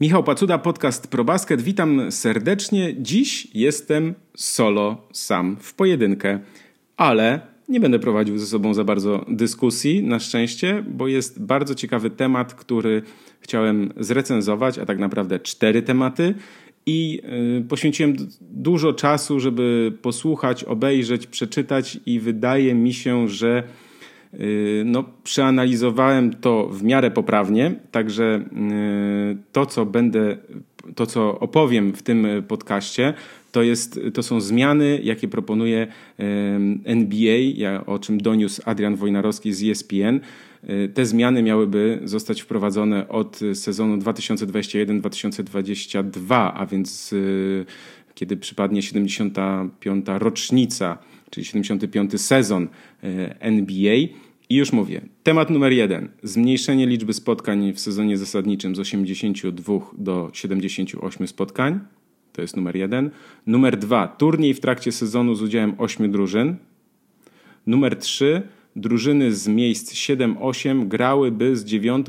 Michał Pacuda, podcast ProBasket. Witam serdecznie. Dziś jestem solo, sam, w pojedynkę, ale nie będę prowadził ze sobą za bardzo dyskusji, na szczęście, bo jest bardzo ciekawy temat, który chciałem zrecenzować, a tak naprawdę cztery tematy. I y, poświęciłem dużo czasu, żeby posłuchać, obejrzeć, przeczytać, i wydaje mi się, że no, przeanalizowałem to w miarę poprawnie, także y, to, co będę, to, co opowiem w tym podcaście, to, jest, to są zmiany, jakie proponuje NBA, o czym doniósł Adrian Wojnarowski z ESPN. Te zmiany miałyby zostać wprowadzone od sezonu 2021-2022, a więc kiedy przypadnie 75. rocznica, czyli 75. sezon e, NBA. I już mówię, temat numer jeden. Zmniejszenie liczby spotkań w sezonie zasadniczym z 82 do 78 spotkań. To jest numer jeden. Numer dwa, turniej w trakcie sezonu z udziałem ośmiu drużyn. Numer trzy, drużyny z miejsc 7-8 grałyby z 9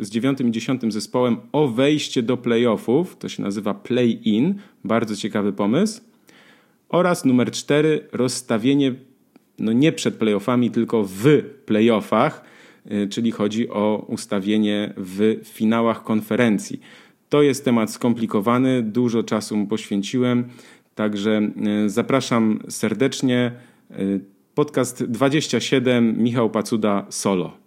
z 9 i 10 zespołem o wejście do playoffów. To się nazywa play-in. Bardzo ciekawy pomysł. Oraz numer 4, rozstawienie no nie przed playoffami, tylko w playoffach, y, czyli chodzi o ustawienie w finałach konferencji. To jest temat skomplikowany, dużo czasu mu poświęciłem, także e, zapraszam serdecznie. E, podcast 27, Michał Pacuda solo.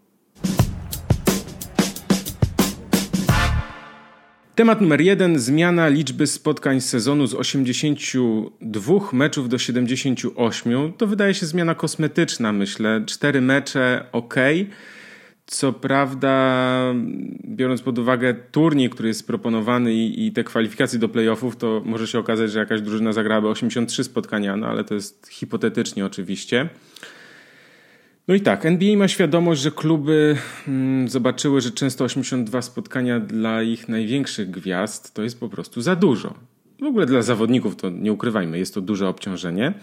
Temat numer jeden: zmiana liczby spotkań z sezonu z 82 meczów do 78. To wydaje się zmiana kosmetyczna, myślę. Cztery mecze ok. Co prawda, biorąc pod uwagę turniej, który jest proponowany i, i, te kwalifikacje do playoffów, to może się okazać, że jakaś drużyna zagrałaby 83 spotkania, no ale to jest hipotetycznie oczywiście. No i tak, NBA ma świadomość, że kluby mm, zobaczyły, że często 82 spotkania dla ich największych gwiazd to jest po prostu za dużo. W ogóle dla zawodników to nie ukrywajmy, jest to duże obciążenie.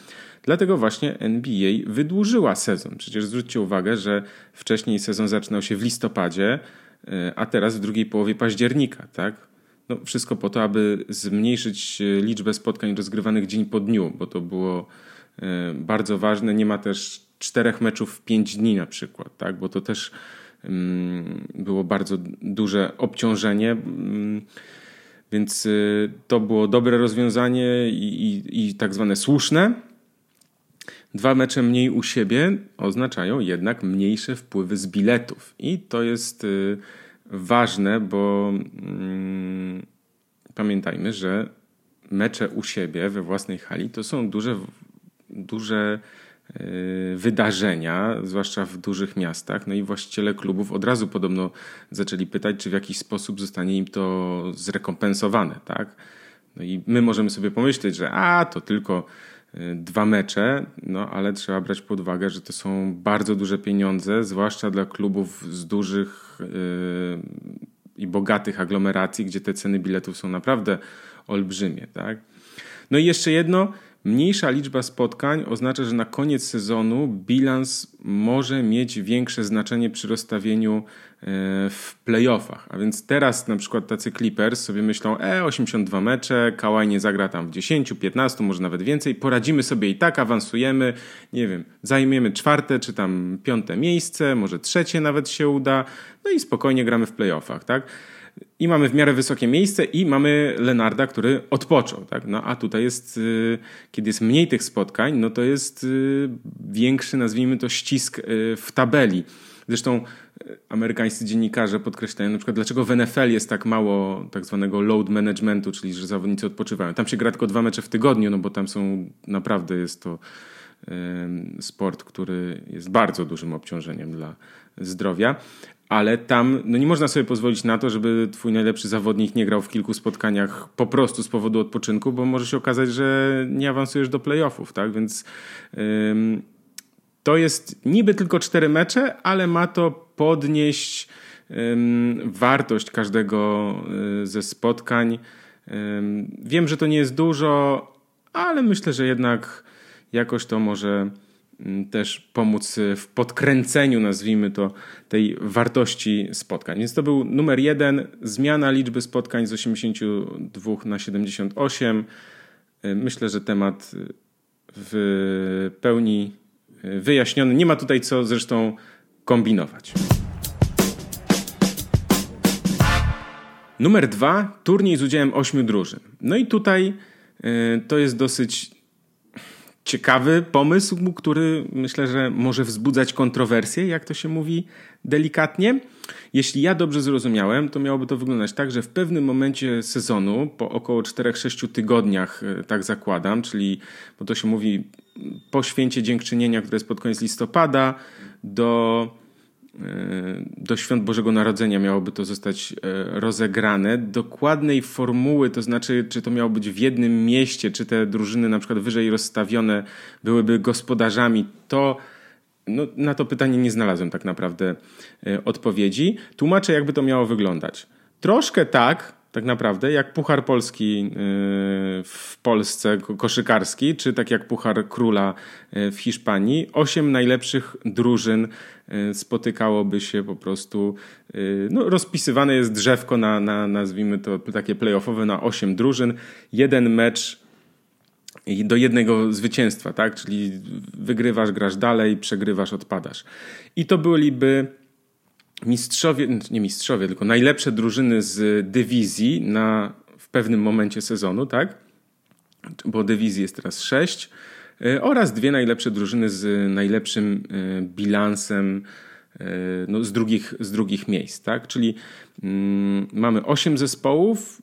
Dlatego właśnie NBA wydłużyła sezon. Przecież zwróćcie uwagę, że wcześniej sezon zaczynał się w listopadzie, e, a teraz w drugiej połowie października, tak? No, wszystko po to, aby zmniejszyć e, liczbę spotkań rozgrywanych dzień po dniu, bo to było bardzo ważne. Nie ma też czterech meczów w pięć dni na przykład, tak? bo to też było bardzo duże obciążenie. Więc to było dobre rozwiązanie i, i, i tak zwane słuszne. Dwa mecze mniej u siebie oznaczają jednak mniejsze wpływy z biletów. I to jest y, ważne, bo pamiętajmy, że mecze u siebie we własnej hali to są duże, duże y, wydarzenia, zwłaszcza w dużych miastach. No i właściciele klubów od razu podobno zaczęli pytać, czy w jakiś sposób zostanie im to zrekompensowane. Tak? No i my możemy sobie pomyśleć, że a to tylko dwa mecze, no ale trzeba brać pod uwagę, że to są bardzo duże pieniądze, zwłaszcza dla klubów z dużych yy, i bogatych aglomeracji, gdzie te ceny biletów są naprawdę olbrzymie. Tak? No i jeszcze jedno, Mniejsza liczba spotkań oznacza, że na koniec sezonu bilans może mieć większe znaczenie przy rozstawieniu e, w playoffach. A więc teraz na przykład tacy Clippers sobie myślą, e, 82 mecze, Kawhi nie zagra tam w 10, 15, może nawet więcej, poradzimy sobie i tak, awansujemy, nie wiem, zajmiemy czwarte czy tam piąte miejsce, może trzecie nawet się uda, no i spokojnie gramy w playoffach, tak? I mamy w miarę wysokie miejsce i mamy Lenarda, który odpoczął. Tak? No a tutaj jest, y, kiedy jest mniej tych spotkań, no to jest y, większy, nazwijmy to, ścisk y, w tabeli. Zresztą amerykańscy dziennikarze podkreślają na przykład, dlaczego w NFL jest tak mało tak zwanego load managementu, czyli że zawodnicy odpoczywają. Tam się gra tylko dwa mecze w tygodniu, no bo tam są naprawdę jest to sport, który jest bardzo dużym obciążeniem dla zdrowia ale tam no nie można sobie pozwolić na to, żeby twój najlepszy zawodnik nie grał w kilku spotkaniach po prostu z powodu odpoczynku, bo może się okazać, że nie awansujesz do playoffów, tak? Więc ym, to jest niby tylko cztery mecze, ale ma to podnieść ym, wartość każdego y, ze spotkań. Ym, wiem, że to nie jest dużo, ale myślę, że jednak jakoś to może też pomóc w podkręceniu, nazwijmy to, tej wartości spotkań. Więc to był numer jeden, zmiana liczby spotkań z 82 na 78. Myślę, że temat w pełni wyjaśniony. Nie ma tutaj co zresztą kombinować. Numer dwa, turniej z udziałem ośmiu drużyn. No i tutaj to jest dosyć ciekawy pomysł, który myślę, że może wzbudzać kontrowersje, jak to się mówi delikatnie. Jeśli ja dobrze zrozumiałem, to miałoby to wyglądać tak, że w pewnym momencie sezonu, po około 4-6 tygodniach, y, tak zakładam, czyli, bo to się mówi po święcie dziękczynienia, które jest pod koniec listopada, do E, do świąt Bożego Narodzenia miałoby to zostać e, rozegrane. Dokładnej formuły, to znaczy, czy to miało być w jednym mieście, czy te drużyny na przykład wyżej rozstawione byłyby gospodarzami, to no, na to pytanie nie znalazłem tak naprawdę e, odpowiedzi. Tłumaczę, jakby to miało wyglądać. Troszkę tak, tak naprawdę, jak Puchar Polski w Polsce, koszykarski, czy tak jak Puchar Króla w Hiszpanii. Osiem najlepszych drużyn Y, spotykałoby się po prostu, y, no, rozpisywane jest drzewko na, na nazwijmy to takie playoffowe na 8 drużyn. Jeden mecz do jednego zwycięstwa, tak? Czyli wygrywasz, grasz dalej, przegrywasz, odpadasz. I to byliby mistrzowie, nie mistrzowie, tylko najlepsze drużyny z dywizji na, w pewnym momencie sezonu, tak? Bo dywizji jest teraz sześć E, oraz dwie najlepsze drużyny z najlepszym e, bilansem e, no, z, drugich, z drugich miejsc. Tak? Czyli mm, mamy osiem zespołów,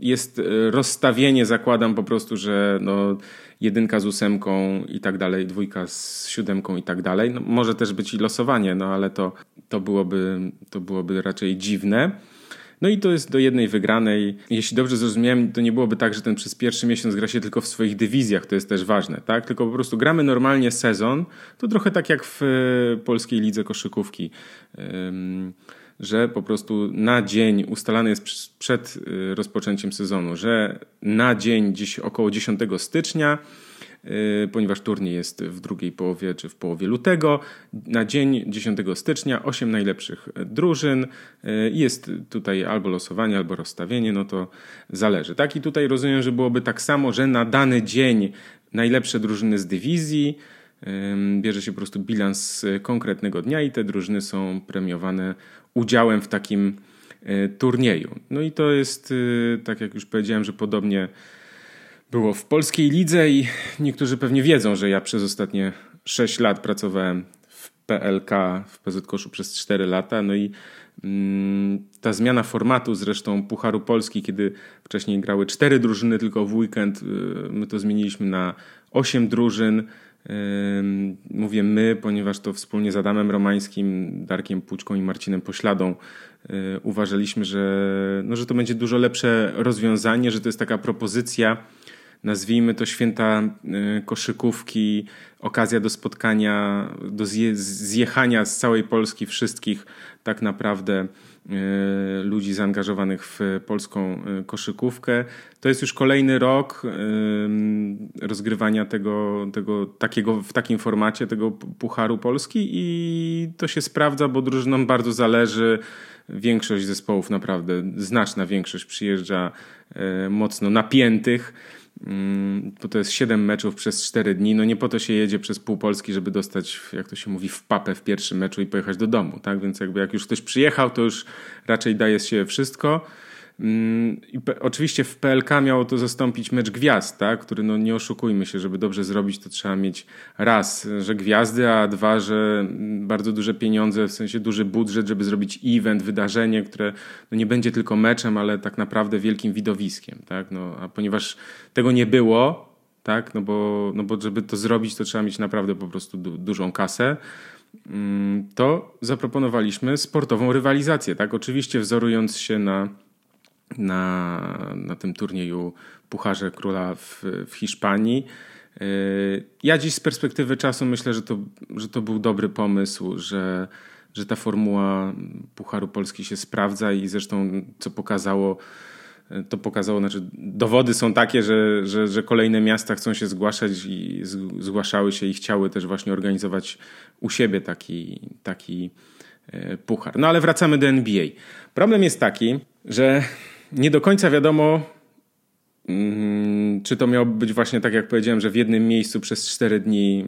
jest rozstawienie, zakładam po prostu, że no, jedynka z ósemką i tak dalej, dwójka z siódemką i tak dalej. No, może też być i losowanie, no ale to, to, byłoby, to byłoby raczej dziwne. No i to jest do jednej wygranej. Jeśli dobrze zrozumiałem, to nie byłoby tak, że ten przez pierwszy miesiąc gra się tylko w swoich dywizjach, to jest też ważne, tak? Tylko po prostu gramy normalnie sezon, to trochę tak jak w e, polskiej lidze koszykówki. że po prostu na dzień ustalany jest przed e, rozpoczęciem sezonu, że na dzień gdzieś około 10 stycznia ponieważ turniej jest w drugiej połowie czy w połowie lutego. Na dzień 10 stycznia 8 najlepszych drużyn. Y, jest tutaj albo losowanie, albo rozstawienie, no to zależy. Tak i tutaj rozumiem, że byłoby tak samo, że na dany dzień najlepsze drużyny z dywizji bierze się po prostu bilans konkretnego dnia i te drużyny są premiowane udziałem w takim y, turnieju. No i to jest, tak jak już powiedziałem, że podobnie było w polskiej lidze i niektórzy pewnie wiedzą, że ja przez ostatnie 6 lat pracowałem w PLK, w PZ przez 4 lata. No i mm, ta zmiana formatu zresztą Pucharu Polski, kiedy wcześniej grały 4 drużyny tylko w weekend, y, my to zmieniliśmy na 8 drużyn. Mówię my, ponieważ to wspólnie z Adamem Romańskim, Darkiem Puczką i Marcinem Pośladą y, uważaliśmy, że, no, że to będzie dużo lepsze rozwiązanie, że to jest taka propozycja nazwijmy to święta y, koszykówki, okazja do spotkania, do zjechania z całej Polski wszystkich tak naprawdę y, ludzi zaangażowanych w polską y, koszykówkę. To jest już kolejny rok rozgrywania tego, tego takiego, w takim formacie tego Pucharu Polski i to się sprawdza, bo drużynom bardzo zależy. Większość zespołów, naprawdę znaczna większość przyjeżdża mocno napiętych bo to jest 7 meczów przez 4 dni. No nie po to się jedzie przez pół Polski, żeby dostać, jak to się mówi, w papę w pierwszym meczu i pojechać do domu. Tak? Więc jakby jak już ktoś przyjechał, to już raczej daje się wszystko. Mm, oczywiście w PLK miało to zastąpić mecz gwiazd, tak? który no nie oszukujmy się, żeby dobrze zrobić, to trzeba mieć raz, że gwiazdy, a dwa, że bardzo duże pieniądze, w sensie duży budżet, żeby zrobić event, wydarzenie, które no nie będzie tylko meczem, ale tak naprawdę wielkim widowiskiem. Tak? No, a ponieważ tego nie było, tak? no, bo, no bo żeby to zrobić, to trzeba mieć naprawdę po prostu du dużą kasę mm, to zaproponowaliśmy sportową rywalizację, tak? Oczywiście wzorując się na na, na tym turnieju Pucharze Króla w, w Hiszpanii. Y, ja dziś z perspektywy czasu myślę, że to, że to był dobry pomysł, że, że ta formuła Pucharu Polski się sprawdza i zresztą co pokazało to pokazało, znaczy dowody są takie, że, że, że kolejne miasta chcą się zgłaszać i zgłaszały się i chciały też właśnie organizować u siebie taki, taki e, puchar. No ale wracamy do NBA. Problem jest taki, że nie do końca wiadomo, mm, czy to miałoby być właśnie tak, jak powiedziałem, że w jednym miejscu przez 4 dni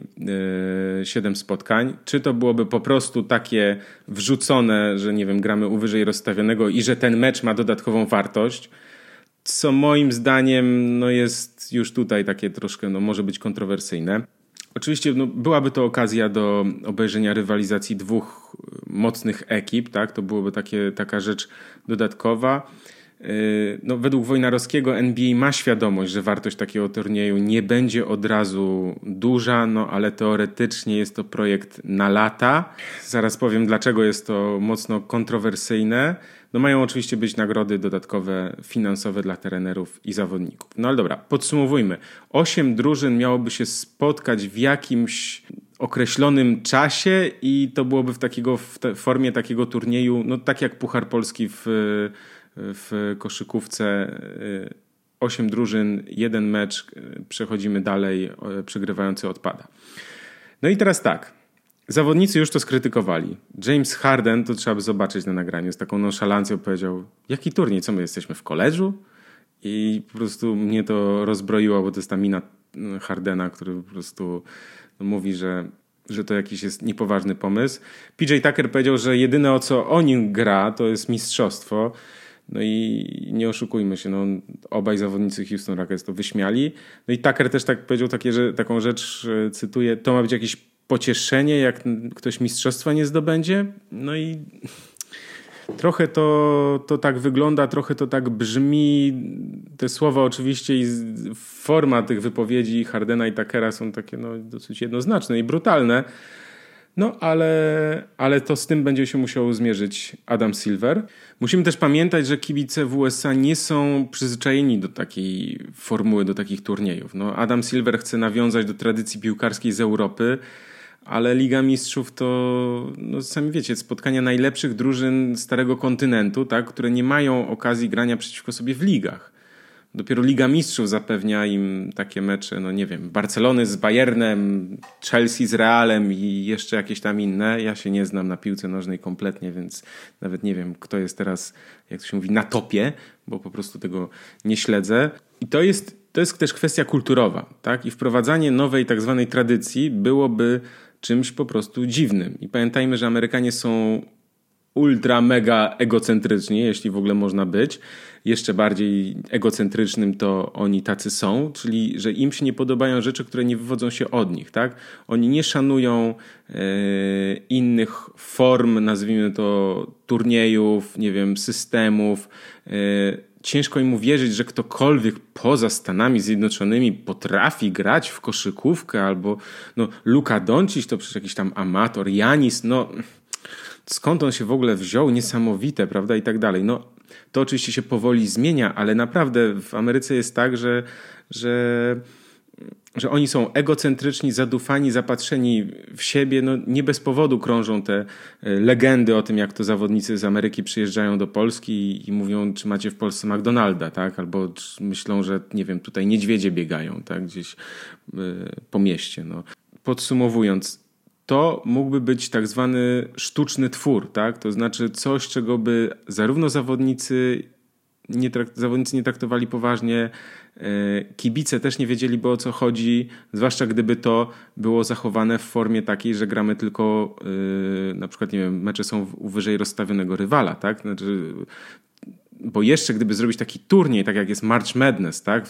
yy, 7 spotkań, czy to byłoby po prostu takie wrzucone, że nie wiem, gramy u wyżej rozstawionego i że ten mecz ma dodatkową wartość, co moim zdaniem no jest już tutaj takie troszkę, no może być kontrowersyjne. Oczywiście no, byłaby to okazja do obejrzenia rywalizacji dwóch mocnych ekip, tak? To byłoby takie, taka rzecz dodatkowa. Yy, no, według Wojnarowskiego NBA ma świadomość, że wartość takiego turnieju nie będzie od razu duża, no ale teoretycznie jest to projekt na lata. Zaraz powiem, dlaczego jest to mocno kontrowersyjne. No mają oczywiście być nagrody dodatkowe finansowe dla trenerów i zawodników. No ale dobra, podsumowujmy. Osiem drużyn miałoby się spotkać w jakimś określonym czasie i to byłoby w, takiego, w formie takiego turnieju, no tak jak Puchar Polski w, w koszykówce. Osiem drużyn, jeden mecz, przechodzimy dalej, przegrywający odpada. No i teraz tak. Zawodnicy już to skrytykowali. James Harden, to trzeba by zobaczyć na nagraniu, z taką nonszalancją powiedział, jaki turniej, co my jesteśmy w koleżu? I po prostu mnie to rozbroiło, bo to jest ta mina Hardena, który po prostu no, mówi, że, że to jakiś jest niepoważny pomysł. PJ Tucker powiedział, że jedyne o co o nim gra, to jest mistrzostwo. No i nie oszukujmy się, no, obaj zawodnicy Houston Rockets to wyśmiali. No i Tucker też tak powiedział takie, że, taką rzecz, cytuję, to ma być jakiś pocieszenie, jak ktoś mistrzostwa nie zdobędzie. No i trochę to, to tak wygląda, trochę to tak brzmi. Te słowa oczywiście i forma tych wypowiedzi Hardena i Takera są takie no, dosyć jednoznaczne i brutalne. No, ale, ale to z tym będzie się musiał zmierzyć Adam Silver. Musimy też pamiętać, że kibice w USA nie są przyzwyczajeni do takiej formuły, do takich turniejów. No, Adam Silver chce nawiązać do tradycji piłkarskiej z Europy ale Liga Mistrzów to, no sami wiecie, spotkania najlepszych drużyn Starego Kontynentu, tak, które nie mają okazji grania przeciwko sobie w ligach. Dopiero Liga Mistrzów zapewnia im takie mecze, no nie wiem, Barcelony z Bayernem, Chelsea z Realem i jeszcze jakieś tam inne. Ja się nie znam na piłce nożnej kompletnie, więc nawet nie wiem, kto jest teraz, jak to się mówi, na topie, bo po prostu tego nie śledzę. I to jest, to jest też kwestia kulturowa, tak? I wprowadzanie nowej tak zwanej tradycji byłoby czymś po prostu dziwnym. I pamiętajmy, że Amerykanie są ultra, mega egocentryczni, jeśli w ogóle można być. Jeszcze bardziej egocentrycznym to oni tacy są, czyli że im się nie podobają rzeczy, które nie wywodzą się od nich. Tak? Oni nie szanują e, innych form, nazwijmy to turniejów, nie wiem, systemów. E, ciężko im uwierzyć, że ktokolwiek poza Stanami Zjednoczonymi potrafi grać w koszykówkę, albo no, Luka Doncic to przecież jakiś tam amator, Janis, no skąd on się w ogóle wziął, niesamowite, prawda, i tak dalej. No, to oczywiście się powoli zmienia, ale naprawdę w Ameryce jest tak, że, że że oni są egocentryczni, zadufani, zapatrzeni w siebie. No, nie bez powodu krążą te e, legendy o tym, jak to zawodnicy z Ameryki przyjeżdżają do Polski i, mówią, czy macie w Polsce McDonalda, tak? Albo myślą, że nie wiem, tutaj niedźwiedzie biegają, tak? Gdzieś y, po mieście. No. Podsumowując, to mógłby być tak zwany sztuczny twór, tak? To znaczy coś, czego by zarówno zawodnicy nie zawodnicy nie traktowali poważnie, e, kibice też nie wiedzieliby o co chodzi, zwłaszcza gdyby to było zachowane w formie takiej, że gramy tylko e, na przykład, nie wiem, mecze są u wyżej rozstawionego rywala, tak? Znaczy, bo jeszcze gdyby zrobić taki turniej, tak jak jest March Madness, tak?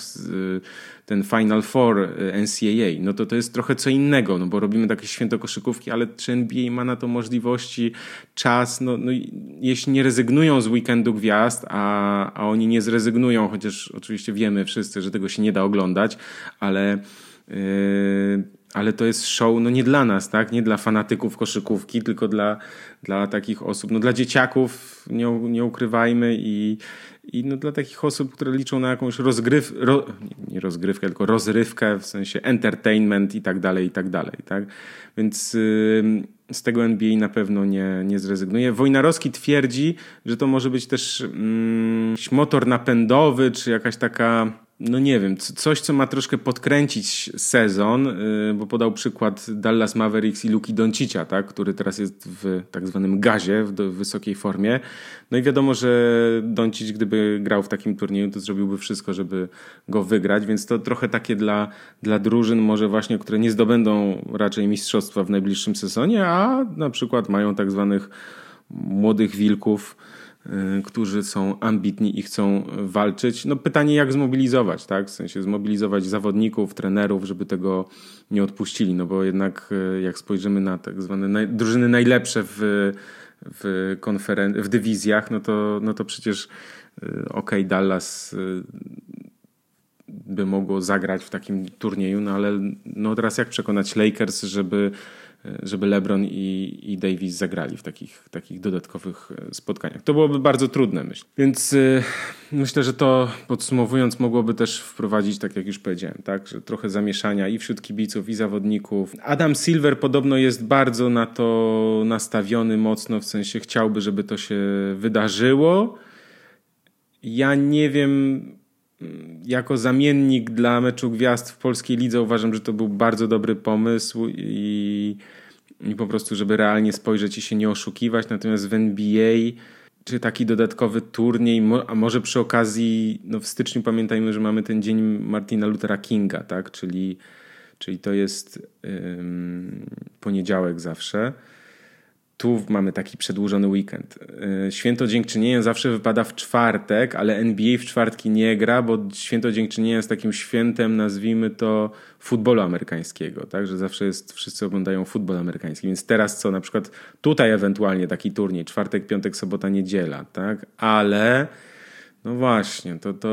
ten Final Four y, NCAA, no to to jest trochę co innego, no bo robimy takie święto koszykówki, ale czy NBA ma na to możliwości, czas, no, no jeśli nie rezygnują z weekendu gwiazd, a, a oni nie zrezygnują, chociaż oczywiście wiemy wszyscy, że tego się nie da oglądać, ale yy, ale to jest show no nie dla nas, tak? Nie dla fanatyków koszykówki, tylko dla, dla takich osób, no dla dzieciaków, nie, nie ukrywajmy i, i no dla takich osób, które liczą na jakąś rozgryw, ro, nie rozgrywkę, tylko rozrywkę, w sensie entertainment i tak dalej, i tak dalej, tak? Więc yy, z tego NBA na pewno nie, nie zrezygnuje. Wojnarowski twierdzi, że to może być też mm, motor napędowy, czy jakaś taka no nie wiem, coś, co ma troszkę podkręcić sezon, y, bo podał przykład Dallas Mavericks i Luki Doncicia, tak, który teraz jest w tak zwanym gazie, w wysokiej formie. No i wiadomo, że Doncic, gdyby grał w takim turnieju, to zrobiłby wszystko, żeby go wygrać, więc to trochę takie dla, dla drużyn może właśnie, które nie zdobędą raczej mistrzostwa w najbliższym sezonie, a na przykład mają tak zwanych młodych wilków, którzy są ambitni i chcą walczyć. No pytanie, jak zmobilizować, tak? W sensie zmobilizować zawodników, trenerów, żeby tego nie odpuścili, no bo jednak y, jak spojrzymy na tak zwane naj, drużyny najlepsze w, w, konferen- w dywizjach, no to, no to przecież y, okej, okay, Dallas by mogło zagrać w takim turnieju, no ale no teraz jak przekonać Lakers, żeby żeby LeBron i, i Davis zagrali w takich, takich dodatkowych e, spotkaniach. To byłoby bardzo trudne, myślę. Więc y, myślę, że to podsumowując mogłoby też wprowadzić, tak jak już powiedziałem, tak, że trochę zamieszania i wśród kibiców, i zawodników. Adam Silver podobno jest bardzo na to nastawiony mocno, w sensie chciałby, żeby to się wydarzyło. Ja nie wiem, jako zamiennik dla meczu gwiazd w polskiej lidze uważam, że to był bardzo dobry pomysł i i po prostu, żeby realnie spojrzeć i się nie oszukiwać. Natomiast w NBA czy taki dodatkowy turniej, a może przy okazji, no w styczniu pamiętajmy, że mamy ten dzień Martina Luthera Kinga, tak? Czyli, czyli to jest ym, poniedziałek zawsze tu mamy taki przedłużony weekend. E, święto Dziękczynienia zawsze wypada w czwartek, ale NBA w czwartki nie gra, bo Święto Dziękczynienia jest takim świętem, nazwijmy to, futbolu amerykańskiego, tak? Że zawsze jest, wszyscy oglądają futbol amerykański. Więc teraz co, na przykład tutaj ewentualnie taki turniej, czwartek, piątek, sobota, niedziela, tak? Ale no właśnie, to to,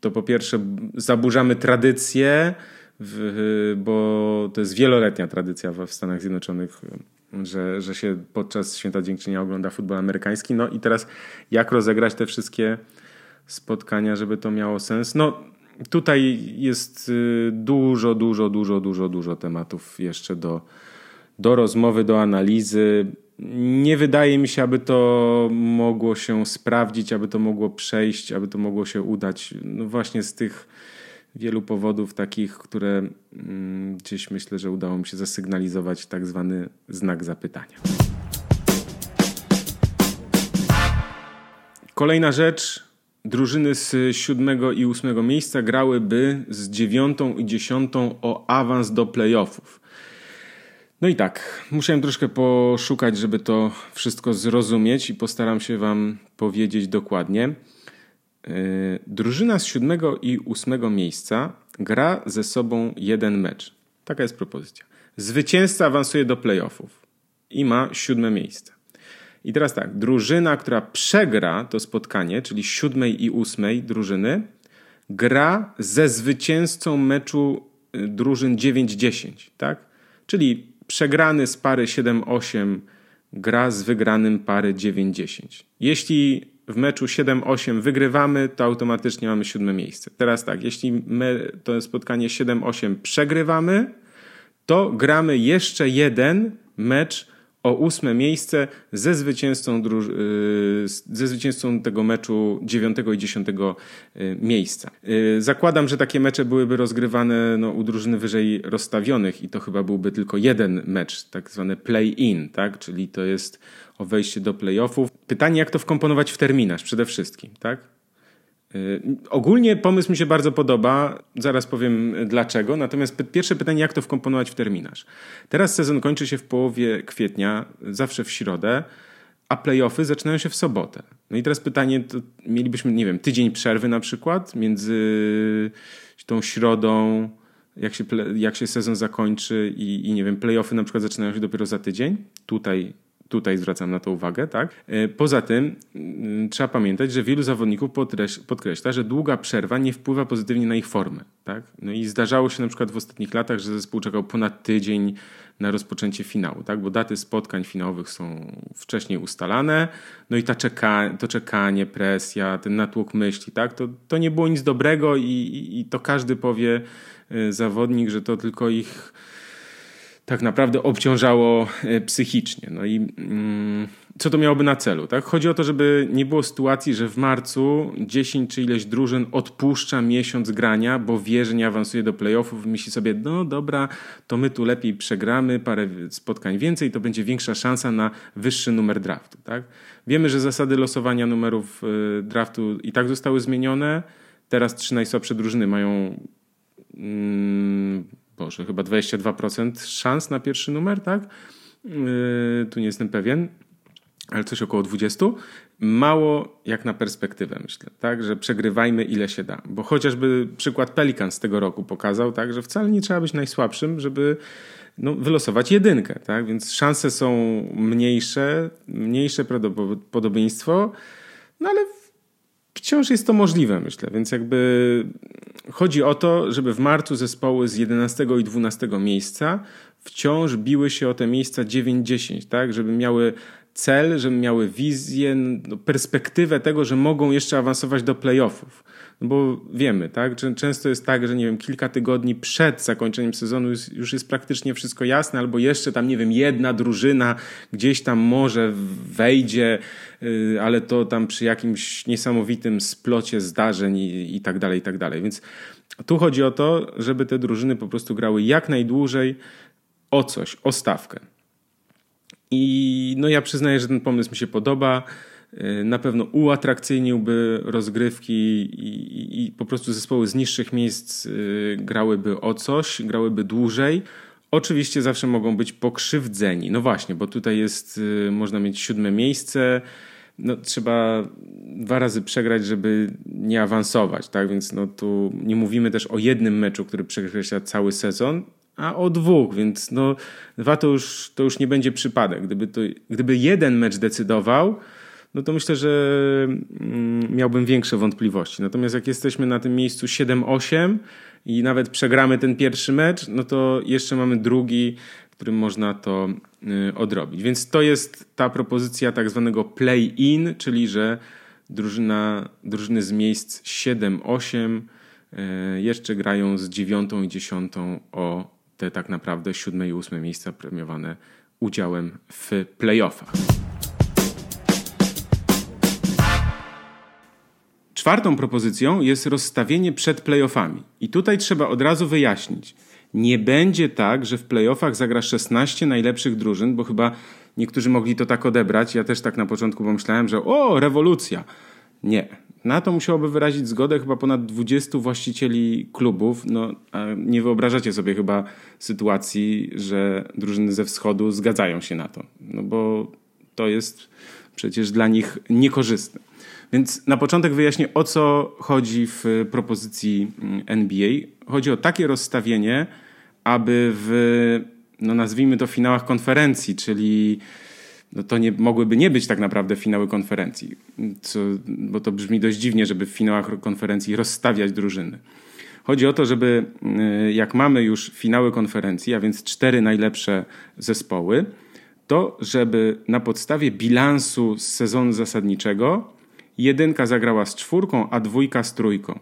to po pierwsze zaburzamy tradycję, w, bo to jest wieloletnia tradycja w Stanach Zjednoczonych, że, że się podczas Święta Dziękczynienia ogląda futbol amerykański. No i teraz jak rozegrać te wszystkie spotkania, żeby to miało sens? No tutaj jest y, dużo, dużo, dużo, dużo, dużo tematów jeszcze do, do rozmowy, do analizy. Nie wydaje mi się, aby to mogło się sprawdzić, aby to mogło przejść, aby to mogło się udać. No właśnie z tych wielu powodów takich, które mm, gdzieś myślę, że udało mi się zasygnalizować tak zwany znak zapytania. Kolejna rzecz. Drużyny z siódmego i ósmego miejsca grałyby z dziewiątą i dziesiątą o awans do playoffów. No i tak, musiałem troszkę poszukać, żeby to wszystko zrozumieć i postaram się Wam powiedzieć dokładnie. E, drużyna z siódmego i ósmego miejsca gra ze sobą jeden mecz. Taka jest propozycja. Zwycięzca awansuje do playoffów i ma siódme miejsce. I teraz tak, drużyna, która przegra to spotkanie, czyli siódmej i ósmej drużyny, gra ze zwycięzcą meczu y, drużyn 9-10, tak? Czyli przegrany z pary 7-8 gra z wygranym pary 9-10. Jeśli w meczu 7-8 wygrywamy, to automatycznie mamy siódme miejsce. Teraz tak, jeśli my to spotkanie 7-8 przegrywamy, to gramy jeszcze jeden mecz o ósme miejsce ze zwycięzcą, y, ze zwycięzcą tego meczu dziewiątego i dziesiątego y, miejsca. Y, zakładam, że takie mecze byłyby rozgrywane no, u drużyny wyżej rozstawionych i to chyba byłby tylko jeden mecz, tak zwany play-in, tak? czyli to jest o wejście do playoffów. Pytanie, jak to wkomponować w terminarz przede wszystkim, tak? Y, ogólnie pomysł mi się bardzo podoba, zaraz powiem dlaczego. Natomiast pierwsze pytanie, jak to wkomponować w terminarz? Teraz sezon kończy się w połowie kwietnia, zawsze w środę, a playoffy zaczynają się w sobotę. No i teraz pytanie, to mielibyśmy, nie wiem, tydzień przerwy na przykład między tą środą, jak się, jak się sezon zakończy i, i nie wiem, playoffy na przykład zaczynają się dopiero za tydzień. Tutaj Tutaj zwracam na to uwagę, tak? E, poza tym mm, trzeba pamiętać, że wielu zawodników podkreśla, że długa przerwa nie wpływa pozytywnie na ich formę, tak? No i zdarzało się na przykład w ostatnich latach, że zespół czekał ponad tydzień na rozpoczęcie finału, tak? Bo daty spotkań finałowych są wcześniej ustalane, no i ta czeka, to czekanie, presja, ten natłok myśli, tak? To, to nie było nic dobrego i, i, i to każdy powie e, zawodnik, że to tylko ich tak naprawdę obciążało e, psychicznie. No i mm, co to miałoby na celu? Tak? Chodzi o to, żeby nie było sytuacji, że w marcu 10 czy ileś drużyn odpuszcza miesiąc grania, bo wie, że nie awansuje do playoffów, myśli sobie, no dobra, to my tu lepiej przegramy, parę spotkań więcej, to będzie większa szansa na wyższy numer draftu. Tak? Wiemy, że zasady losowania numerów e, draftu i tak zostały zmienione. Teraz trzy najsłabsze drużyny mają mm, Boże, chyba 22% szans na pierwszy numer, tak? Yy, tu nie jestem pewien, ale coś około 20. Mało jak na perspektywę, myślę, tak? Że przegrywajmy ile się da. Bo chociażby przykład Pelikan z tego roku pokazał, tak? Że wcale nie trzeba być najsłabszym, żeby no, wylosować jedynkę, tak? Więc szanse są mniejsze, mniejsze prawdopodobieństwo, no ale wciąż jest to możliwe, myślę. Więc jakby chodzi o to, żeby w marcu zespoły z 11 i 12 miejsca wciąż biły się o te miejsca 9-10, tak? Żeby miały cel, żeby miały wizję, no, perspektywę tego, że mogą jeszcze awansować do playoffów. No bo wiemy, tak? Często jest tak, że nie wiem, kilka tygodni przed zakończeniem sezonu już jest praktycznie wszystko jasne, albo jeszcze tam, nie wiem, jedna drużyna gdzieś tam może wejdzie, y, ale to tam przy jakimś niesamowitym splocie zdarzeń i, i tak dalej, i tak dalej. Więc tu chodzi o to, żeby te drużyny po prostu grały jak najdłużej o coś, o stawkę. I no ja przyznaję, że ten pomysł mi się podoba. Y, na pewno uatrakcyjniłby rozgrywki i, i, i, po prostu zespoły z niższych miejsc y, grałyby o coś, grałyby dłużej. Oczywiście zawsze mogą być pokrzywdzeni. No właśnie, bo tutaj jest, y, można mieć siódme miejsce. No, trzeba dwa razy przegrać, żeby nie awansować, tak? Więc no, tu nie mówimy też o jednym meczu, który przekreśla cały sezon, a o dwóch, więc no, dwa to już, to już nie będzie przypadek. Gdyby, to, gdyby jeden mecz decydował, no to myślę, że mm, miałbym większe wątpliwości. Natomiast jak jesteśmy na tym miejscu 7-8 i nawet przegramy ten pierwszy mecz, no to jeszcze mamy drugi, którym można to y, odrobić. Więc to jest ta propozycja tak zwanego play-in, czyli że drużyna, drużyny z miejsc 7-8 y, jeszcze grają z dziewiątą i dziesiątą o te tak naprawdę siódme i ósme miejsca premiowane udziałem w playoffach. Czwartą propozycją jest rozstawienie przed playoffami. I tutaj trzeba od razu wyjaśnić. Nie będzie tak, że w playoffach zagra 16 najlepszych drużyn, bo chyba niektórzy mogli to tak odebrać. Ja też tak na początku pomyślałem, że o, rewolucja. Nie. Na to musiałoby wyrazić zgodę chyba ponad 20 właścicieli klubów. No, nie wyobrażacie sobie chyba sytuacji, że drużyny ze wschodu zgadzają się na to. No bo to jest przecież dla nich niekorzystne. Więc na początek wyjaśnię, o co chodzi w propozycji mm, NBA. Chodzi o takie rozstawienie, aby w, no nazwijmy to, finałach konferencji, czyli no to nie, mogłyby nie być tak naprawdę finały konferencji, co, bo to brzmi dość dziwnie, żeby w finałach konferencji rozstawiać drużyny. Chodzi o to, żeby y, jak mamy już finały konferencji, a więc cztery najlepsze zespoły, to żeby na podstawie bilansu z sezonu zasadniczego jedynka zagrała z czwórką, a dwójka z trójką.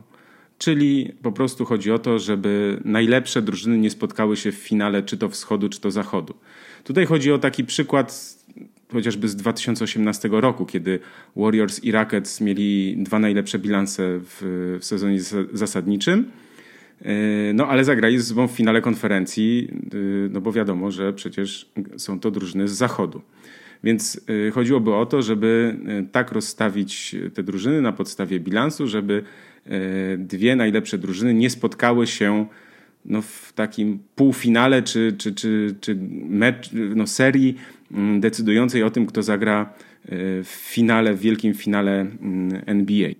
Czyli po prostu chodzi o to, żeby najlepsze drużyny nie spotkały się w finale czy to wschodu, czy to zachodu. Tutaj chodzi o taki przykład chociażby z 2018 roku, kiedy Warriors i Rockets mieli dwa najlepsze bilanse w, w sezonie zasadniczym. E, no ale zagrali ze sobą w finale konferencji, e, no bo wiadomo, że przecież są to drużyny z zachodu. Więc y, chodziłoby o to, żeby tak rozstawić te drużyny na podstawie bilansu, żeby dwie najlepsze drużyny nie spotkały się no, w takim półfinale czy, czy, czy, czy mecz, no, serii decydującej o tym, kto zagra w finale, w wielkim finale mm, NBA.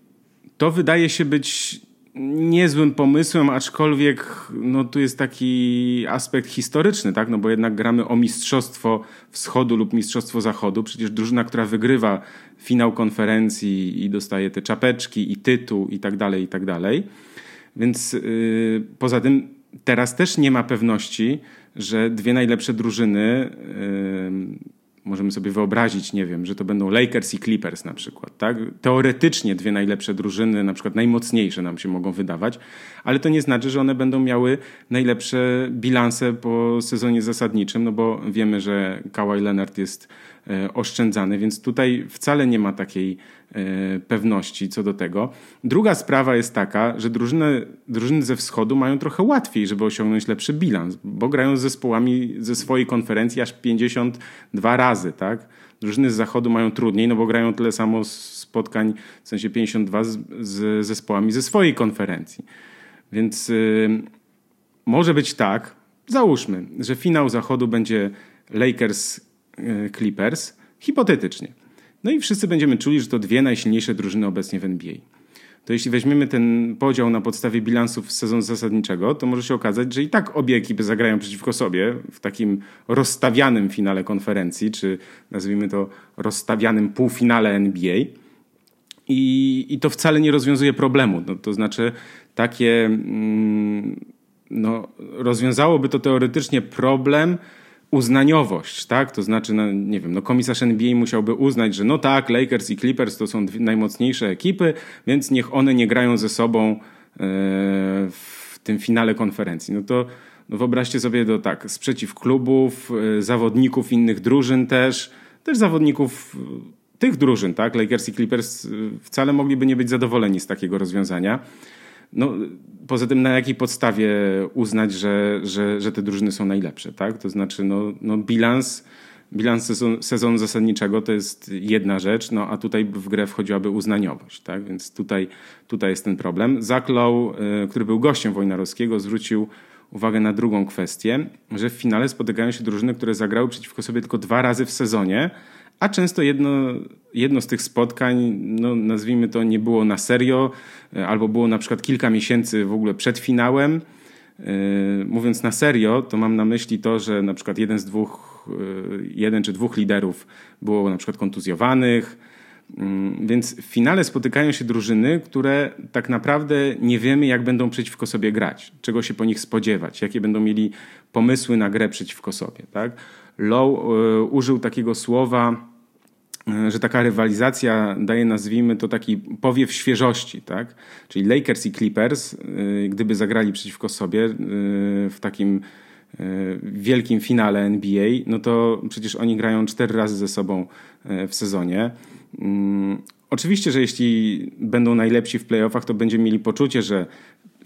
To wydaje się być niezłym pomysłem, aczkolwiek no, tu jest taki aspekt historyczny, tak? no bo jednak gramy o mistrzostwo wschodu lub mistrzostwo zachodu. Przecież drużyna, która wygrywa finał konferencji i dostaje te czapeczki i tytuł i tak dalej, i tak dalej. Więc yy, poza tym teraz też nie ma pewności, że dwie najlepsze drużyny możemy sobie wyobrazić, nie wiem, że to będą Lakers i Clippers na przykład, tak? Teoretycznie dwie najlepsze drużyny, na przykład najmocniejsze nam się mogą wydawać, ale to nie znaczy, że one będą miały najlepsze bilanse po sezonie zasadniczym, no bo wiemy, że Kawhi Leonard jest e, oszczędzany, więc tutaj wcale nie ma takiej e, pewności co do tego. Druga sprawa jest taka, że drużyny, drużyny ze wschodu mają trochę łatwiej, żeby osiągnąć lepszy bilans, bo grają z zespołami ze swojej konferencji aż 52 razy, tak? Drużyny z zachodu mają trudniej, no bo grają tyle samo spotkań, w sensie 52 z, z zespołami ze swojej konferencji. Więc yy, może być tak, załóżmy, że finał zachodu będzie Lakers-Clippers, hipotetycznie. No i wszyscy będziemy czuli, że to dwie najsilniejsze drużyny obecnie w NBA. To jeśli weźmiemy ten podział na podstawie bilansów sezonu zasadniczego, to może się okazać, że i tak obie ekipy zagrają przeciwko sobie w takim rozstawianym finale konferencji, czy nazwijmy to rozstawianym półfinale NBA. I, i to wcale nie rozwiązuje problemu. No, to znaczy, takie. Mm, no, rozwiązałoby to teoretycznie problem uznaniowość, tak? To znaczy, no, nie wiem, no komisarz NBA musiałby uznać, że no tak, Lakers i Clippers to są najmocniejsze ekipy, więc niech one nie grają ze sobą e, w tym finale konferencji. No to no wyobraźcie sobie to tak, sprzeciw klubów, e, zawodników innych drużyn też, też zawodników e, tych drużyn, tak? Lakers i Clippers wcale mogliby nie być zadowoleni z takiego rozwiązania. No, poza tym na jakiej podstawie uznać, że, że, że te drużyny są najlepsze, tak? To znaczy, no, no bilans, bilans sezon, sezonu zasadniczego to jest jedna rzecz, no a tutaj w grę wchodziłaby uznaniowość, tak? Więc tutaj, tutaj jest ten problem. Zaklow, y, który był gościem Wojnarowskiego, zwrócił uwagę na drugą kwestię, że w finale spotykają się drużyny, które zagrały przeciwko sobie tylko dwa razy w sezonie, a często jedno, jedno z tych spotkań, no nazwijmy to, nie było na serio, e, albo było na przykład kilka miesięcy w ogóle przed finałem. E, mówiąc na serio, to mam na myśli to, że na przykład jeden z dwóch, e, jeden czy dwóch liderów było na przykład kontuzjowanych, mm, więc w finale spotykają się drużyny, które tak naprawdę nie wiemy, jak będą przeciwko sobie grać, czego się po nich spodziewać, jakie będą mieli pomysły na grę przeciwko sobie. Tak? Low użył takiego słowa, że taka rywalizacja daje, nazwijmy to, taki powiew świeżości, tak? Czyli Lakers i Clippers, e, gdyby zagrali przeciwko sobie e, w takim wielkim finale NBA, no to przecież oni grają cztery razy ze sobą w sezonie. Mm, oczywiście, że jeśli będą najlepsi w playoffach, to będziemy mieli poczucie, że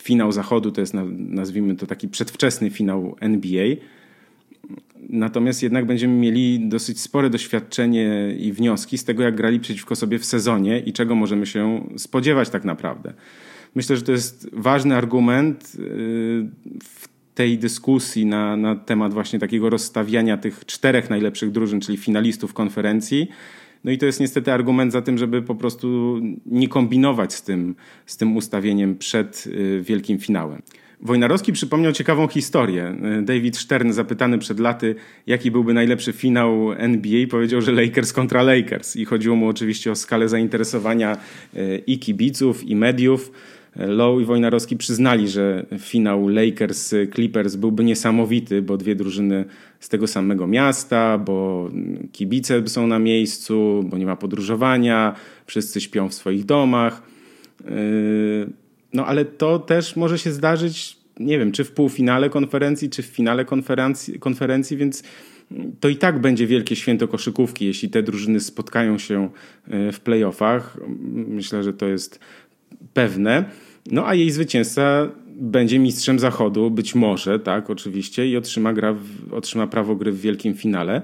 finał zachodu to jest, nazwijmy to, taki przedwczesny finał NBA, Natomiast jednak będziemy mieli dosyć spore doświadczenie i wnioski z tego, jak grali przeciwko sobie w sezonie i czego możemy się spodziewać tak naprawdę. Myślę, że to jest ważny argument y, w tej dyskusji na, na temat właśnie takiego rozstawiania tych czterech najlepszych drużyn, czyli finalistów konferencji. No i to jest niestety argument za tym, żeby po prostu nie kombinować z tym, z tym ustawieniem przed y, wielkim finałem. Wojnarowski przypomniał ciekawą historię. David Stern, zapytany przed laty, jaki byłby najlepszy finał NBA, powiedział, że Lakers kontra Lakers. I chodziło mu oczywiście o skalę zainteresowania e, i kibiców, i mediów. Low i Wojnarowski przyznali, że finał Lakers-Clippers byłby niesamowity, bo dwie drużyny z tego samego miasta, bo kibice są na miejscu, bo nie ma podróżowania, wszyscy śpią w swoich domach. No ale to też może się zdarzyć, nie wiem, czy w półfinale konferencji, czy w finale konferencji, konferencji więc to i tak będzie wielkie święto koszykówki, jeśli te drużyny spotkają się e, w playoffach. Myślę, że to jest pewne. No a jej zwycięzca będzie mistrzem zachodu, być może, tak, oczywiście, i otrzyma, gra w, otrzyma prawo gry w wielkim finale.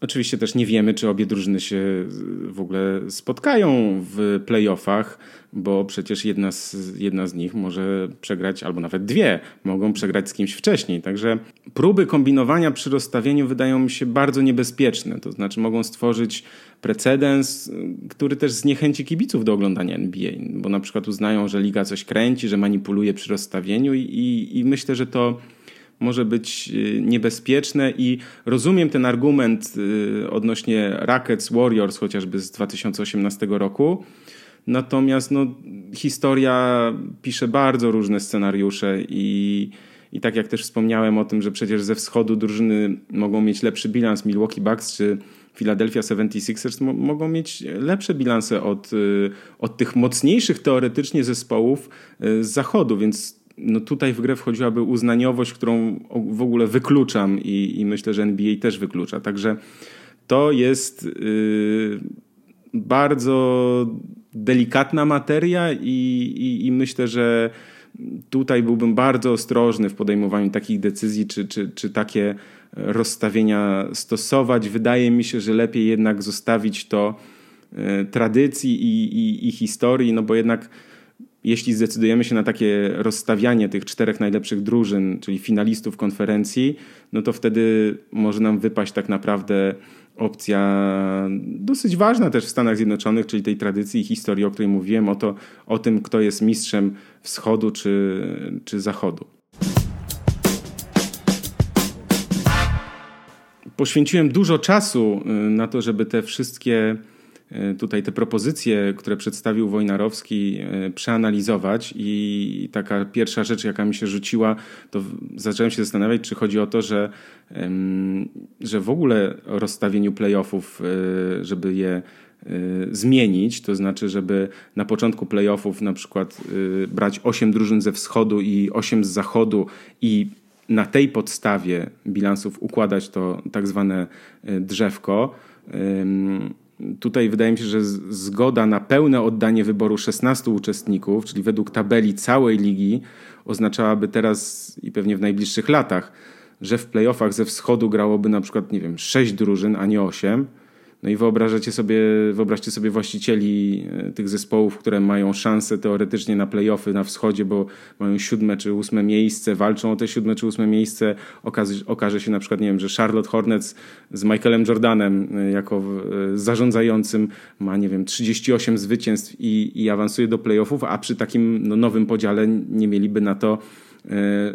Oczywiście też nie wiemy, czy obie drużyny się w ogóle spotkają w playoffach, bo przecież jedna z, jedna z nich może przegrać, albo nawet dwie mogą przegrać z kimś wcześniej. Także próby kombinowania przy rozstawieniu wydają mi się bardzo niebezpieczne. To znaczy mogą stworzyć precedens, który też zniechęci kibiców do oglądania NBA, bo na przykład uznają, że liga coś kręci, że manipuluje przy rozstawieniu i, i, i myślę, że to może być y, niebezpieczne i rozumiem ten argument y, odnośnie Rackets Warriors chociażby z 2018 roku. Natomiast no, historia pisze bardzo różne scenariusze i, I tak jak też wspomniałem o tym, że przecież ze wschodu drużyny mogą mieć lepszy bilans, Milwaukee Bucks czy Philadelphia 76ers mogą mieć lepsze bilanse od, y, od tych mocniejszych teoretycznie zespołów z zachodu, więc no tutaj w grę wchodziłaby uznaniowość, którą w ogóle wykluczam i, i myślę, że NBA też wyklucza. Także to jest yy, bardzo delikatna materia i, i, i myślę, że tutaj byłbym bardzo ostrożny w podejmowaniu takich decyzji, czy, czy, czy takie rozstawienia stosować. Wydaje mi się, że lepiej jednak zostawić to e, tradycji i, i historii, no bo jednak jeśli zdecydujemy się na takie rozstawianie tych czterech najlepszych drużyn, czyli finalistów konferencji, no to wtedy może nam wypaść tak naprawdę opcja dosyć ważna też w Stanach Zjednoczonych, czyli tej tradycji i historii, o której mówiłem, o, to, o tym, kto jest mistrzem wschodu czy, czy zachodu. Poświęciłem dużo czasu y, na to, żeby te wszystkie tutaj te propozycje, które przedstawił Wojnarowski, y, przeanalizować i taka pierwsza rzecz, jaka mi się rzuciła, to zacząłem się zastanawiać, czy chodzi o to, że, że w ogóle o rozstawieniu playoffów, żeby je zmienić, to znaczy, żeby na początku playoffów na przykład brać 8 drużyn ze wschodu i 8 z zachodu i na tej podstawie bilansów układać to tak zwane e, drzewko. Tutaj wydaje mi się, że zgoda na pełne oddanie wyboru 16 uczestników, czyli według tabeli całej ligi, oznaczałaby teraz i pewnie w najbliższych latach, że w playoffach ze wschodu grałoby na przykład, nie wiem, 6 drużyn, a nie 8 no i wyobrażacie sobie, wyobraźcie sobie właścicieli e, tych zespołów, które mają szansę teoretycznie na playoffy na wschodzie, bo mają siódme czy ósme miejsce, walczą o te siódme czy ósme miejsce. Okaże, okaże się na przykład, nie wiem, że Charlotte Hornets z Michaelem Jordanem e, jako e, zarządzającym ma, nie wiem, 38 zwycięstw i, i awansuje do playoffów, a przy takim no, nowym podziale nie mieliby na to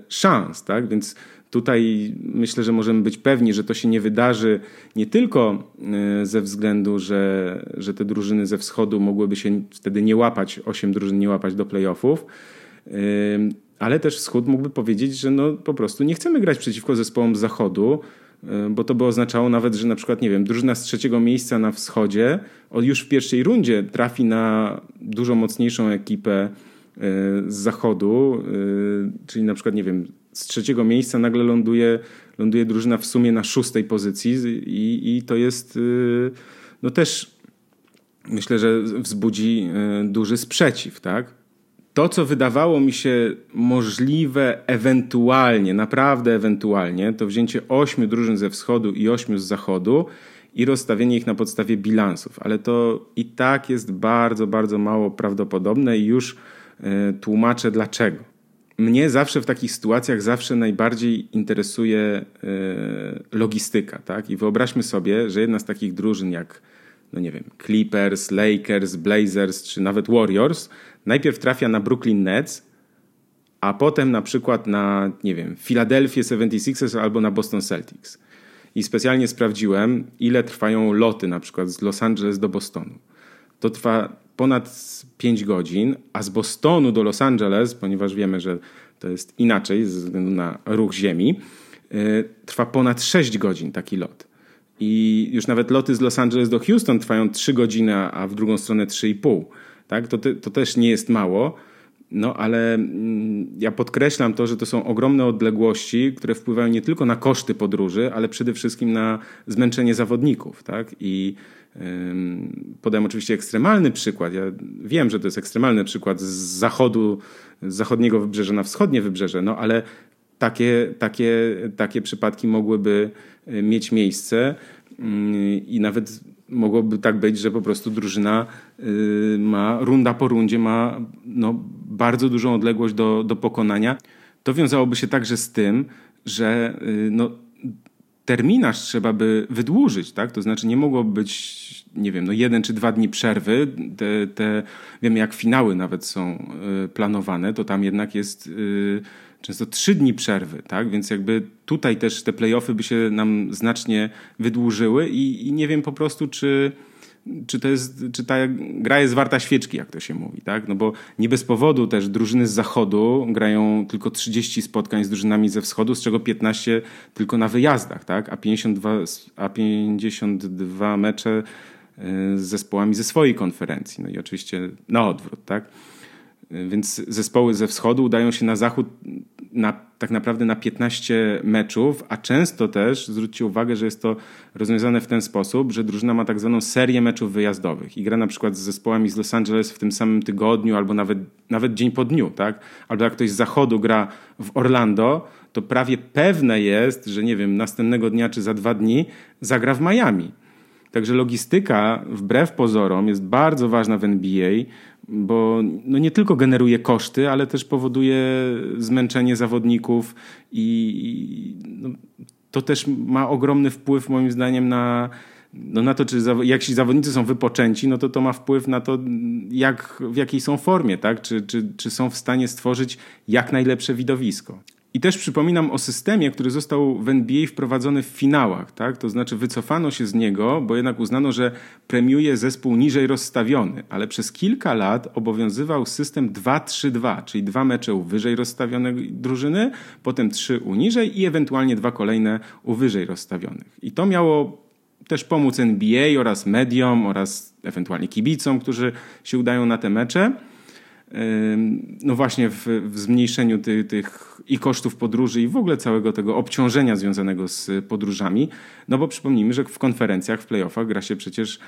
szans, tak? Więc Tutaj myślę, że możemy być pewni, że to się nie wydarzy nie tylko e, ze względu, że, że te drużyny ze wschodu mogłyby się wtedy nie łapać, osiem drużyn nie łapać do playoffów, e, ale też wschód mógłby powiedzieć, że no po prostu nie chcemy grać przeciwko zespołom z zachodu, e, bo to by oznaczało nawet, że na przykład, nie wiem, drużyna z trzeciego miejsca na wschodzie już w pierwszej rundzie trafi na dużo mocniejszą ekipę z zachodu, czyli na przykład, nie wiem, z trzeciego miejsca nagle ląduje, ląduje drużyna w sumie na szóstej pozycji i, i to jest y, no też myślę, że wzbudzi y, duży sprzeciw, tak? To, co wydawało mi się możliwe ewentualnie, naprawdę ewentualnie, to wzięcie ośmiu drużyn ze wschodu i ośmiu z zachodu i rozstawienie ich na podstawie bilansów, ale to i tak jest bardzo, bardzo mało prawdopodobne i już y, tłumaczę dlaczego. Mnie zawsze w takich sytuacjach zawsze najbardziej interesuje e, logistyka, tak? I wyobraźmy sobie, że jedna z takich drużyn jak, no nie wiem, Clippers, Lakers, Blazers czy nawet Warriors najpierw trafia na Brooklyn Nets, a potem na przykład na, nie wiem, Philadelphia 76ers albo na Boston Celtics. I specjalnie sprawdziłem, ile trwają loty na przykład z Los Angeles do Bostonu. To trwa ponad 5 godzin, a z Bostonu do Los Angeles, ponieważ wiemy, że to jest inaczej ze względu na ruch Ziemi, y, trwa ponad 6 godzin taki lot. I już nawet loty z Los Angeles do Houston trwają 3 godziny, a w drugą stronę 3,5. Tak? To, to też nie jest mało. No ale mm, ja podkreślam to, że to są ogromne odległości, które wpływają nie tylko na koszty podróży, ale przede wszystkim na zmęczenie zawodników. Tak? I Podam oczywiście ekstremalny przykład. Ja wiem, że to jest ekstremalny przykład z zachodu, z zachodniego wybrzeża na wschodnie wybrzeże, no ale takie, takie, takie przypadki mogłyby e, mieć miejsce mm, i nawet mogłoby tak być, że po prostu drużyna ma runda po rundzie ma no, bardzo dużą odległość do, do pokonania. To wiązałoby się także z tym, że y, no, terminarz trzeba by wydłużyć, tak? To znaczy nie mogło być, nie wiem, no jeden czy dwa dni przerwy. Te, te wiemy, jak finały nawet są y, planowane, to tam jednak jest y, często trzy dni przerwy, tak? Więc jakby tutaj też te playoffy by się nam znacznie wydłużyły i, i nie wiem po prostu, czy czy, to jest, czy ta gra jest warta świeczki, jak to się mówi, tak? No bo nie bez powodu też drużyny z zachodu grają tylko 30 spotkań z drużynami ze wschodu, z czego 15 tylko na wyjazdach, tak? A 52, a 52 mecze y, z zespołami ze swojej konferencji. No i oczywiście na odwrót, tak? Więc zespoły ze wschodu udają się na zachód na, tak naprawdę na 15 meczów, a często też zwróćcie uwagę, że jest to rozwiązane w ten sposób, że drużyna ma tak zwaną serię meczów wyjazdowych i gra na przykład z zespołami z Los Angeles w tym samym tygodniu albo nawet, nawet dzień po dniu, tak? Albo jak ktoś z zachodu gra w Orlando, to prawie pewne jest, że nie wiem, następnego dnia czy za dwa dni zagra w Miami. Także logistyka, wbrew pozorom, jest bardzo ważna w NBA, bo no nie tylko generuje koszty, ale też powoduje zmęczenie zawodników i no, to też ma ogromny wpływ moim zdaniem na, no na to, czy jak ci zawodnicy są wypoczęci, no to to ma wpływ na to, jak, w jakiej są formie, tak? czy, czy, czy są w stanie stworzyć jak najlepsze widowisko. I też przypominam o systemie, który został w NBA wprowadzony w finałach. Tak? To znaczy wycofano się z niego, bo jednak uznano, że premiuje zespół niżej rozstawiony. Ale przez kilka lat obowiązywał system 2-3-2, czyli dwa mecze u wyżej rozstawionej drużyny, potem trzy u niżej i ewentualnie dwa kolejne u wyżej rozstawionych. I to miało też pomóc NBA oraz mediom oraz ewentualnie kibicom, którzy się udają na te mecze no właśnie w, w zmniejszeniu ty, tych i kosztów podróży i w ogóle całego tego obciążenia związanego z podróżami. No bo przypomnijmy, że w konferencjach, w playoffach gra się przecież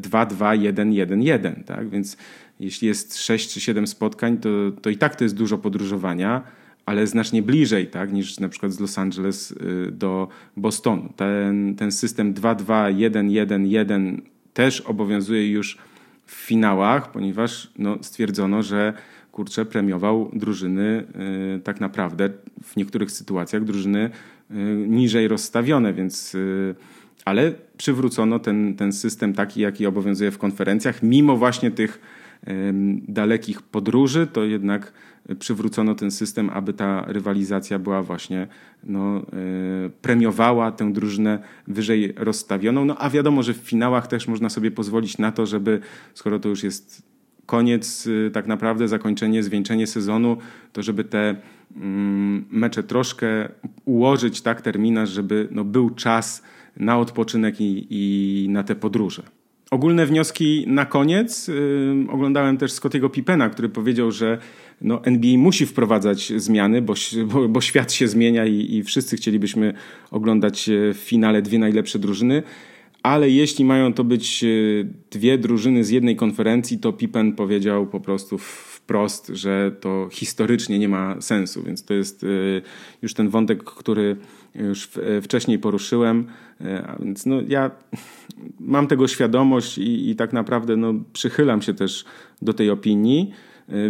2-2-1-1-1, tak? Więc jeśli jest 6 czy 7 spotkań, to, to i tak to jest dużo podróżowania, ale znacznie bliżej, tak, niż na przykład z Los Angeles y, do Bostonu. Ten, ten system 2-2-1-1-1 też obowiązuje już w finałach, ponieważ no, stwierdzono, że kurczę premiował drużyny y, tak naprawdę w niektórych sytuacjach drużyny y, niżej rozstawione, więc y, ale przywrócono ten, ten system taki, jaki obowiązuje w konferencjach, mimo właśnie tych dalekich podróży, to jednak przywrócono ten system, aby ta rywalizacja była właśnie, no, e, premiowała tę drużynę wyżej rozstawioną. No a wiadomo, że w finałach też można sobie pozwolić na to, żeby, skoro to już jest koniec, e, tak naprawdę zakończenie, zwieńczenie sezonu, to żeby te mm, mecze troszkę ułożyć tak terminarz, żeby no, był czas na odpoczynek i, i na te podróże. Ogólne wnioski na koniec. Yy, oglądałem też Scottiego Pippena, który powiedział, że no, NBA musi wprowadzać zmiany, bo, bo, bo świat się zmienia i, i, wszyscy chcielibyśmy oglądać e, w finale dwie najlepsze drużyny. Ale jeśli mają to być e, dwie drużyny z jednej konferencji, to Pippen powiedział po prostu wprost, że to historycznie nie ma sensu. Więc to jest e, już ten wątek, który już wcześniej poruszyłem. Więc no, ja mam tego świadomość i, i tak naprawdę no, przychylam się też do tej opinii.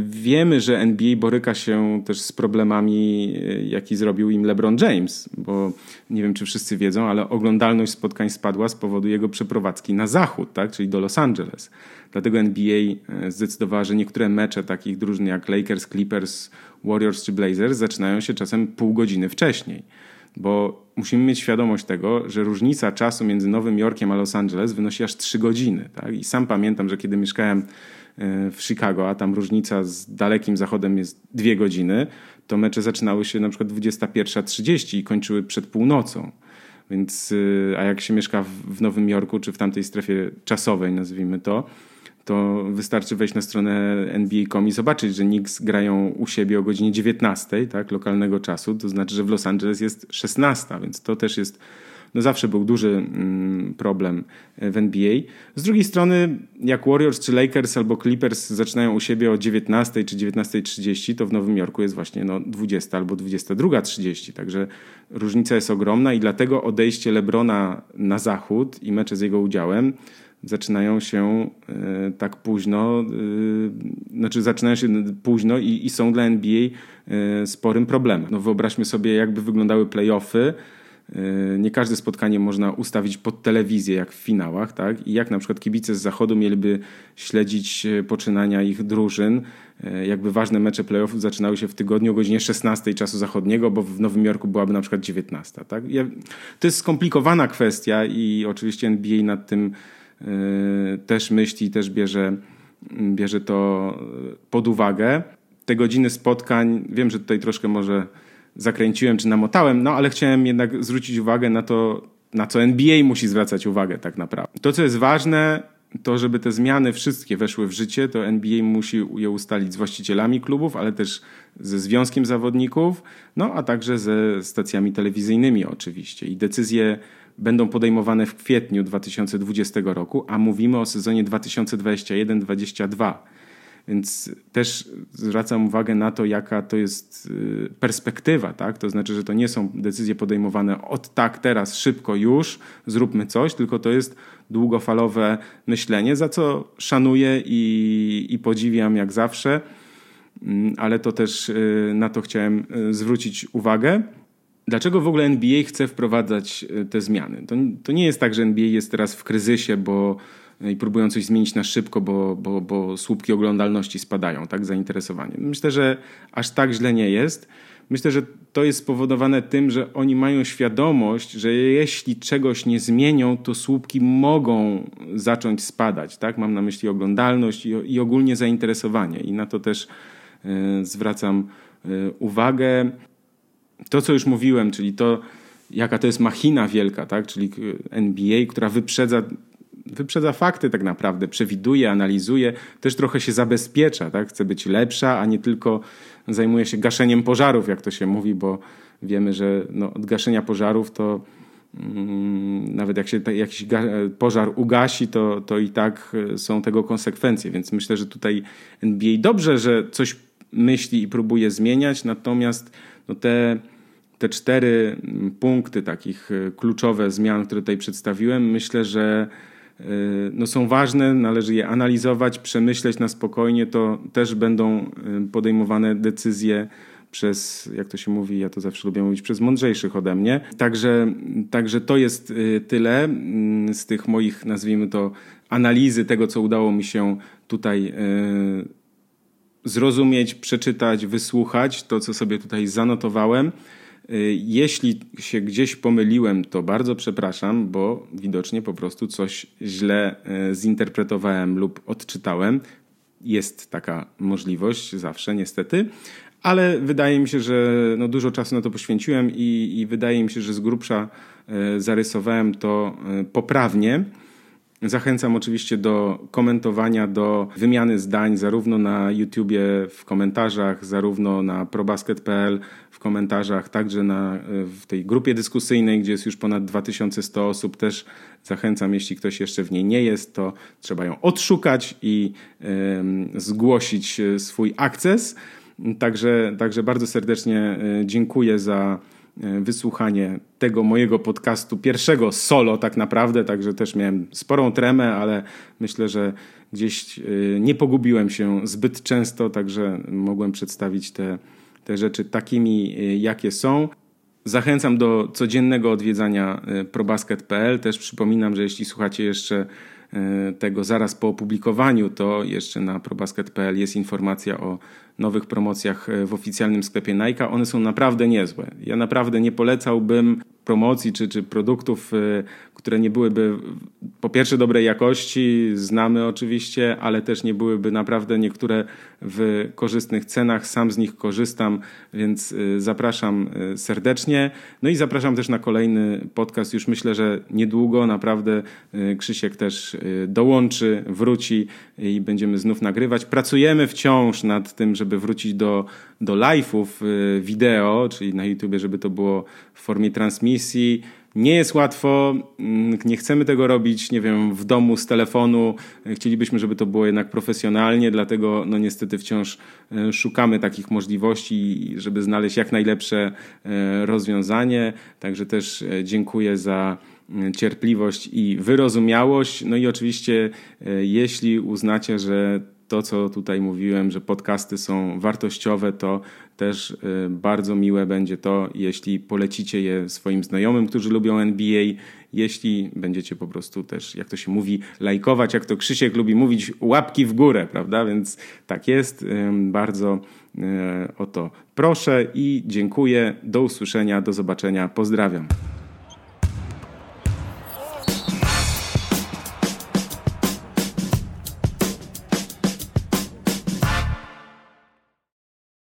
Wiemy, że NBA boryka się też z problemami, e, jaki zrobił im LeBron James, bo nie wiem, czy wszyscy wiedzą, ale oglądalność spotkań spadła z powodu jego przeprowadzki na zachód, tak? czyli do Los Angeles. Dlatego NBA e, zdecydowała, że niektóre mecze takich drużyn jak Lakers, Clippers, Warriors czy Blazers zaczynają się czasem pół godziny wcześniej. Bo musimy mieć świadomość tego, że różnica czasu między Nowym Jorkiem a Los Angeles wynosi aż 3 godziny. Tak? I sam pamiętam, że kiedy mieszkałem w Chicago, a tam różnica z dalekim zachodem jest dwie godziny, to mecze zaczynały się na przykład 21.30 i kończyły przed północą. Więc, e, a jak się mieszka w Nowym Jorku, czy w tamtej strefie czasowej, nazwijmy to, to wystarczy wejść na stronę NBA.com i zobaczyć, że Knicks grają u siebie o godzinie 19, tak, lokalnego czasu. To znaczy, że w Los Angeles jest 16, więc to też jest no zawsze był duży mm, problem w NBA. Z drugiej strony, jak Warriors czy Lakers albo Clippers zaczynają u siebie o 19 czy 19.30, to w Nowym Jorku jest właśnie no 20 albo 22.30. Także różnica jest ogromna i dlatego odejście LeBrona na zachód i mecze z jego udziałem zaczynają się y, tak późno, y, znaczy zaczynają się późno i, i są dla NBA sporym problemem. No wyobraźmy sobie, jakby wyglądały playoffy E, nie każde spotkanie można ustawić pod telewizję, jak w finałach, tak? I jak na przykład kibice z zachodu mieliby śledzić e, poczynania ich drużyn, e, jakby ważne mecze playoffów zaczynały się w tygodniu o godzinie 16 czasu zachodniego, bo w Nowym Jorku byłaby na przykład 19. Tak? To jest skomplikowana kwestia i oczywiście NBA nad tym też myśli, też bierze, bierze to pod uwagę. Te godziny spotkań, wiem, że tutaj troszkę może zakręciłem czy namotałem, no ale chciałem jednak zwrócić uwagę na to, na co NBA musi zwracać uwagę tak naprawdę. To, co jest ważne, to żeby te zmiany wszystkie weszły w życie, to NBA musi je ustalić z właścicielami klubów, ale też ze związkiem zawodników, no a także ze stacjami telewizyjnymi oczywiście. I decyzje będą podejmowane w kwietniu 2020 roku, a mówimy o sezonie 2021-2022. Więc też zwracam uwagę na to, jaka to jest y, perspektywa, tak? To znaczy, że to nie są decyzje podejmowane od tak, teraz, szybko, już, zróbmy coś, tylko to jest długofalowe myślenie, za co szanuję i, i podziwiam jak zawsze, mm, ale to też y, na to chciałem y, zwrócić uwagę. Dlaczego w ogóle NBA chce wprowadzać te zmiany? To, to nie jest tak, że NBA jest teraz w kryzysie, bo i próbują coś zmienić na szybko, bo, bo, bo słupki oglądalności spadają, tak, zainteresowanie. Myślę, że aż tak źle nie jest. Myślę, że to jest spowodowane tym, że oni mają świadomość, że jeśli czegoś nie zmienią, to słupki mogą zacząć spadać. Tak? Mam na myśli oglądalność i, i ogólnie zainteresowanie. I na to też y, zwracam y, uwagę. To, co już mówiłem, czyli to, jaka to jest machina wielka, tak? czyli NBA, która wyprzedza wyprzedza fakty tak naprawdę, przewiduje, analizuje, też trochę się zabezpiecza, tak? chce być lepsza, a nie tylko zajmuje się gaszeniem pożarów, jak to się mówi, bo wiemy, że no, od gaszenia pożarów to mm, nawet jak się jakiś pożar ugasi, to, to i tak e, są tego konsekwencje. Więc myślę, że tutaj NBA dobrze, że coś myśli i próbuje zmieniać, natomiast no, te, te cztery mm, punkty, takich e, kluczowe zmian, które tutaj przedstawiłem, myślę, że no są ważne, należy je analizować, przemyśleć na spokojnie, to też będą y, podejmowane decyzje przez, jak to się mówi, ja to zawsze lubię mówić, przez mądrzejszych ode mnie. Także, także to jest y, tyle mm, z tych moich, nazwijmy to, analizy tego, co udało mi się tutaj y, zrozumieć, przeczytać, wysłuchać, to, co sobie tutaj zanotowałem. Y, jeśli się gdzieś pomyliłem, to bardzo przepraszam, bo widocznie po prostu coś źle y, zinterpretowałem lub odczytałem. Jest taka możliwość zawsze, niestety, ale wydaje mi się, że no dużo czasu na to poświęciłem i, i wydaje mi się, że z grubsza y, zarysowałem to poprawnie. Zachęcam oczywiście do komentowania, do wymiany zdań zarówno na YouTubie w komentarzach, zarówno na probasket.pl w komentarzach, także na, w tej grupie dyskusyjnej, gdzie jest już ponad 2100 osób. Też zachęcam, jeśli ktoś jeszcze w niej nie jest, to trzeba ją odszukać i zgłosić e, swój akces. Także, także bardzo serdecznie e, dziękuję za E, wysłuchanie tego mojego podcastu, pierwszego solo tak naprawdę, także też miałem sporą tremę, ale myślę, że gdzieś e, nie pogubiłem się zbyt często, także mogłem przedstawić te, te rzeczy takimi, e, jakie są. Zachęcam do codziennego odwiedzania probasket.pl. Też przypominam, że jeśli słuchacie jeszcze tego zaraz po opublikowaniu, to jeszcze na probasket.pl jest informacja o nowych promocjach e, w oficjalnym sklepie Nike. One są naprawdę niezłe. Ja naprawdę nie polecałbym promocji czy, czy produktów, e, które nie byłyby po pierwsze dobrej jakości, znamy oczywiście, ale też nie byłyby naprawdę niektóre w korzystnych cenach. Sam z nich korzystam, więc e, zapraszam serdecznie. No i zapraszam też na kolejny podcast. Już myślę, że niedługo naprawdę Krzysiek też dołączy, wróci i będziemy znów nagrywać. Pracujemy wciąż nad tym, żeby wrócić do, do live'ów y, wideo, czyli na YouTubie, żeby to było w formie transmisji. Nie jest łatwo, mm, nie chcemy tego robić, nie wiem, w domu z telefonu. Chcielibyśmy, żeby to było jednak profesjonalnie, dlatego no niestety wciąż y, szukamy takich możliwości, żeby znaleźć jak najlepsze y, rozwiązanie. Także też dziękuję za cierpliwość i wyrozumiałość. No i oczywiście, jeśli uznacie, że to, co tutaj mówiłem, że podcasty są wartościowe, to też y, bardzo miłe będzie to, jeśli polecicie je swoim znajomym, którzy lubią NBA, jeśli będziecie po prostu też, jak to się mówi, lajkować, jak to Krzysiek lubi mówić, łapki w górę, prawda? Więc tak jest. Bardzo y, o to proszę i dziękuję. Do usłyszenia, do zobaczenia. Pozdrawiam.